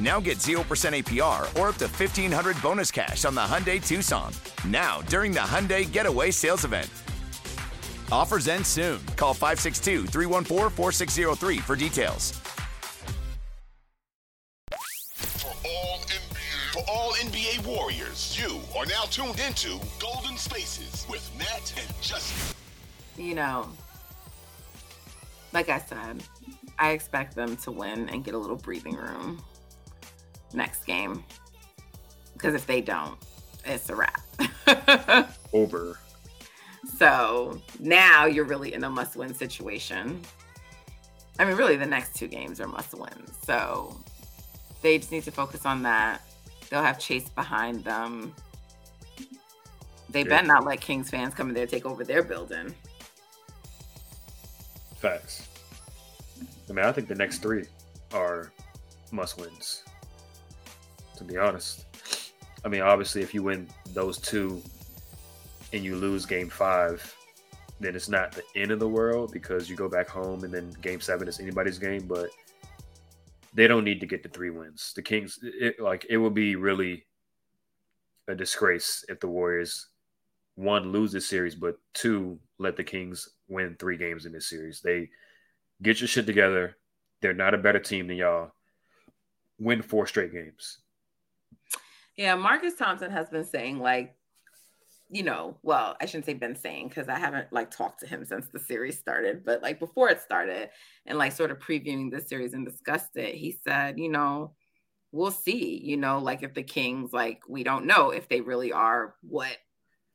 Now get 0% APR or up to 1500 bonus cash on the Hyundai Tucson. Now, during the Hyundai Getaway Sales Event. Offers end soon. Call 562 314 4603 for details. For all NBA, for all NBA Warriors, you are now tuned into Golden Spaces with Nat and Justin. You know, like I said, I expect them to win and get a little breathing room next game. Because if they don't, it's a wrap. Over. So now you're really in a must win situation. I mean, really, the next two games are must wins. So they just need to focus on that. They'll have Chase behind them. They Yeah. better not let Kings fans come in there and take over their building. Facts. I mean, I think the next three are must wins. Be honest, I mean, obviously, if you win those two and you lose game five, then it's not the end of the world because you go back home and then game seven is anybody's game. But they don't need to get the three wins. The Kings, it, like, it would be really a disgrace if the Warriors one lose this series, but two let the Kings win three games in this series. They get your shit together. They're not a better team than y'all. Win four straight games. Yeah, Marcus Thompson has been saying like, you know, well, I shouldn't say been saying because I haven't like talked to him since the series started, but like before it started and like sort of previewing the series and discussed it, he said, you know, we'll see, you know, like if the Kings, like we don't know if they really are what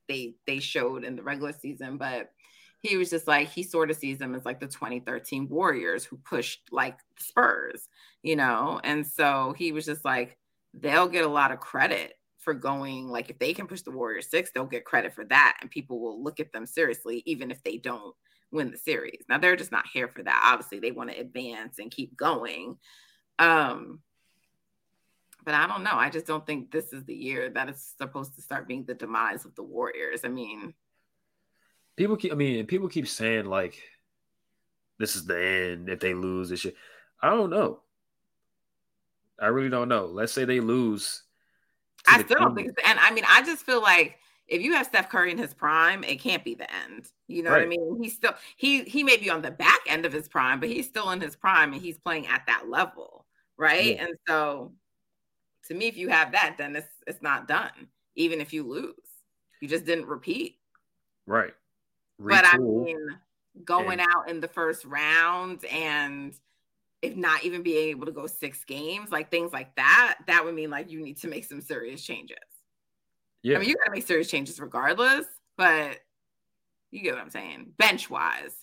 they they showed in the regular season, but he was just like he sort of sees them as like the 2013 Warriors who pushed like Spurs, you know, and so he was just like they'll get a lot of credit for going like if they can push the Warriors six, they'll get credit for that, and people will look at them seriously even if they don't win the series. Now they're just not here for that. Obviously, they want to advance and keep going. Um, but I don't know. I just don't think this is the year that it's supposed to start being the demise of the Warriors. I mean, People keep, I mean, people keep saying like, this is the end if they lose this. I don't know. I really don't know. Let's say they lose. I the still don't think it's the end. I mean, I just feel like if you have Steph Curry in his prime, it can't be the end. You know what I mean? He's still he he may be on the back end of his prime, but he's still in his prime and he's playing at that level, right? Yeah. And so to me, if you have that, then it's it's not done, even if you lose. You just didn't repeat. Right. But I mean, going and- out in the first round and if not even being able to go six games, like things like that, that would mean like you need to make some serious changes. yeah. I mean, you gotta make serious changes regardless, but you get what I'm saying. Bench wise.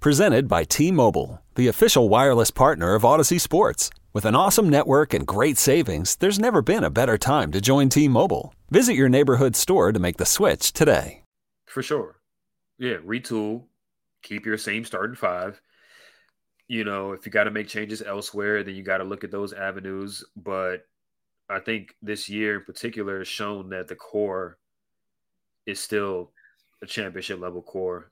Presented by T Mobile, the official wireless partner of Audacy Sports. With an awesome network and great savings, there's never been a better time to join T Mobile. Visit your neighborhood store to make the switch today. For sure. Yeah, retool keep your same starting five. You know, if you got to make changes elsewhere, then you got to look at those avenues. But I think this year in particular has shown that the core is still a championship level core.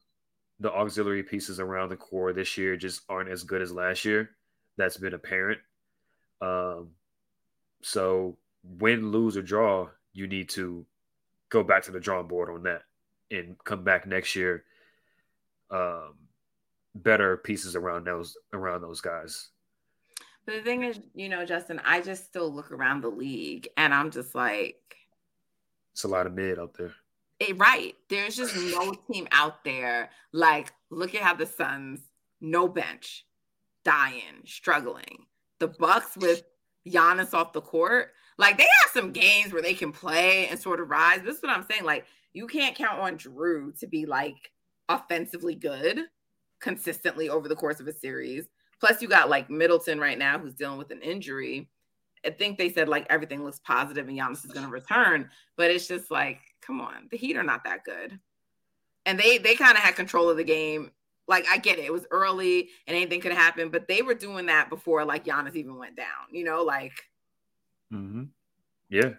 The auxiliary pieces around the core this year just aren't as good as last year. That's been apparent. Um, so win, lose, or draw, you need to go back to the drawing board on that and come back next year um, better pieces around those around those guys. But the thing is, you know, Justin, I just still look around the league and I'm just like it's a lot of mid out there. It, right. There's just no team out there. Like, look at how the Suns, no bench, dying, struggling. The Bucks with Giannis off the court. Like they have some games where they can play and sort of rise. This is what I'm saying. Like you can't count on Jrue to be like offensively good consistently over the course of a series. Plus, you got like Middleton right now who's dealing with an injury. I think they said like everything looks positive and Giannis is going to return, but it's just like, come on, the Heat are not that good, and they they kind of had control of the game. Like I get it, it was early and anything could happen, but they were doing that before like Giannis even went down. You know, like Mm-hmm. Yeah.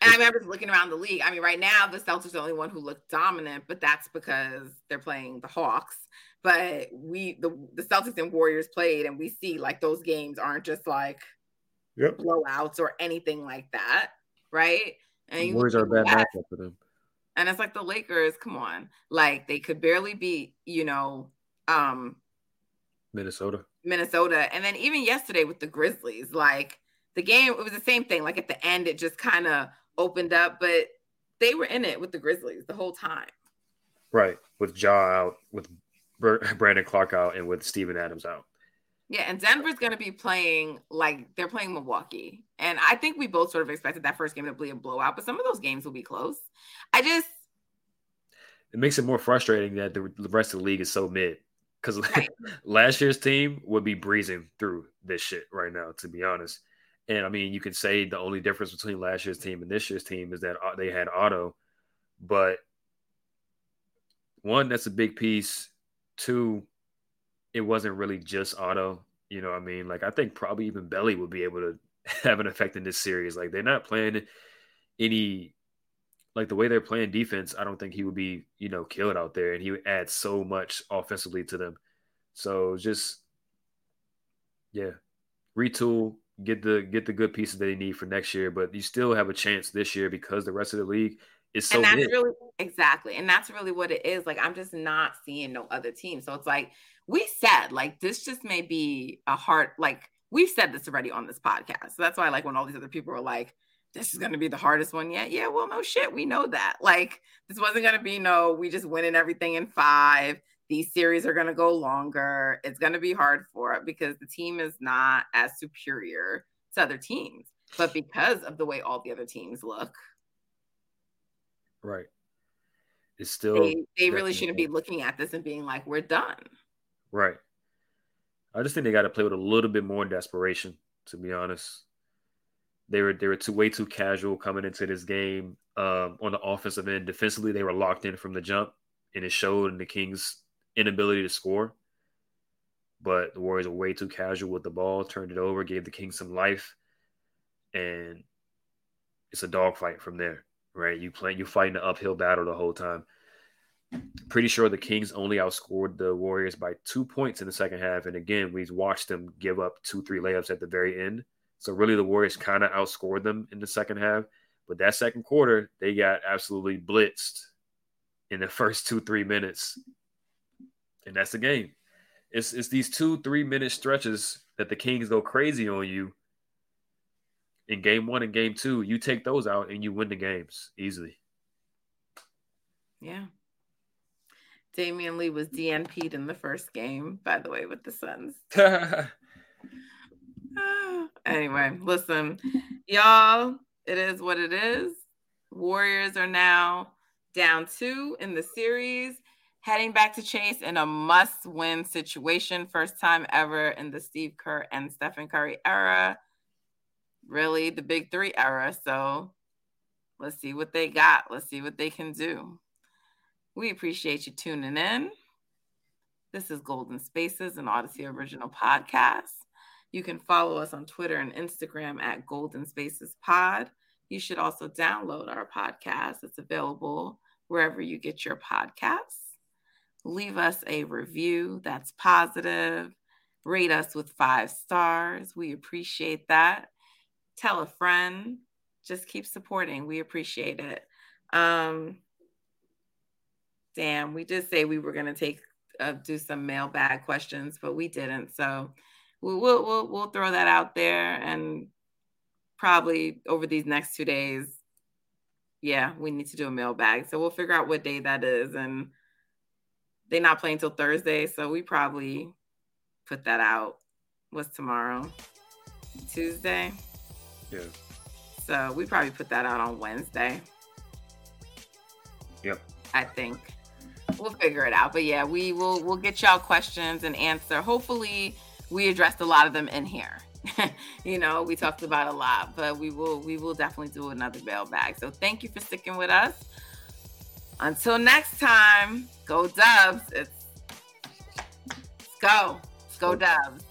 And I remember looking around the league. I mean, right now the Celtics are the only one who look dominant, but that's because they're playing the Hawks. But we the the Celtics and Warriors played, and we see like those games aren't just like yep. blowouts or anything like that, right? And Warriors are a bad matchup for them. And it's like the Lakers, come on. Like they could barely beat, you know, um Minnesota. Minnesota. And then even yesterday with the Grizzlies, like the game, it was the same thing. Like at the end, it just kind of opened up, but they were in it with the Grizzlies the whole time. Right. With Ja out, with Brandon Clarke out, and with Steven Adams out. Yeah, and Denver's going to be playing like they're playing Milwaukee. And I think we both sort of expected that first game to be a blowout, but some of those games will be close. I just. It makes it more frustrating that the rest of the league is so mid. Because right. last year's team would be breezing through this shit right now, to be honest. And I mean, you can say the only difference between last year's team and this year's team is that uh, they had Otto, but one, that's a big piece. Two, it wasn't really just Otto. You know, I mean, like I think probably even Belly would be able to have an effect in this series. Like they're not playing any like the way they're playing defense, I don't think he would be, you know, killed out there and he would add so much offensively to them. So just yeah, retool, get the get the good pieces that they need for next year, but you still have a chance this year because the rest of the league so and that's big. really exactly and that's really what it is like i'm just not seeing no other team so it's like we said like this just may be a hard like we've said this already on this podcast so that's why like when all these other people are like this is going to be the hardest one yet yeah well no shit we know that like this wasn't going to be no we just winning everything in five these series are going to go longer. It's going to be hard for it because the team is not as superior to other teams. But because of the way all the other teams look, right, it's still they, they really shouldn't be looking at this and being like, "We're done." Right. I just think they got to play with a little bit more desperation. To be honest, they were they were too way too casual coming into this game. Um, on the offensive end, defensively they were locked in from the jump, and it showed in the Kings inability to score. But the Warriors were way too casual with the ball, turned it over, gave the Kings some life, and it's a dogfight from there, right? You play, you fighting an uphill battle the whole time. Pretty sure the Kings only outscored the Warriors by two points in the second half, and again, we watched them give up two, three layups at the very end. So really, the Warriors kind of outscored them in the second half. But that second quarter, they got absolutely blitzed in the first two, three minutes and that's the game. It's it's these two three minute stretches that the Kings go crazy on you. In game one and game two, you take those out and you win the games easily. Yeah. Damion Lee was DNP'd in the first game, by the way, with the Suns. anyway, listen, y'all, it is what it is. Warriors are now down two in the series heading back to Chase in a must win situation. First time ever in the Steve Kerr and Stephen Curry era. Really, the big three era. So let's see what they got. Let's see what they can do. We appreciate you tuning in. This is Golden Spaces, an Audacy original podcast. You can follow us on Twitter and Instagram at Golden Spaces Pod. You should also download our podcast. It's available wherever you get your podcasts. Leave us a review that's positive. Rate us with five stars. We appreciate that. Tell a friend. Just keep supporting. We appreciate it. Um, damn, we did say we were going to take uh, do some mailbag questions, but we didn't. So we'll, we'll we'll throw that out there, and probably over these next two days, yeah, we need to do a mailbag. So we'll figure out what day that is, and they're not playing till Thursday, so we probably put that out. What's tomorrow? Tuesday. Yeah. So we probably put that out on Wednesday. Yep. I think we'll figure it out. But yeah, we will we'll get y'all questions and answer. Hopefully, we addressed a lot of them in here. you know, we talked about a lot, but we will we will definitely do another mailbag. So thank you for sticking with us. Until next time, go Dubs. It's let's go. Let's go Dubs.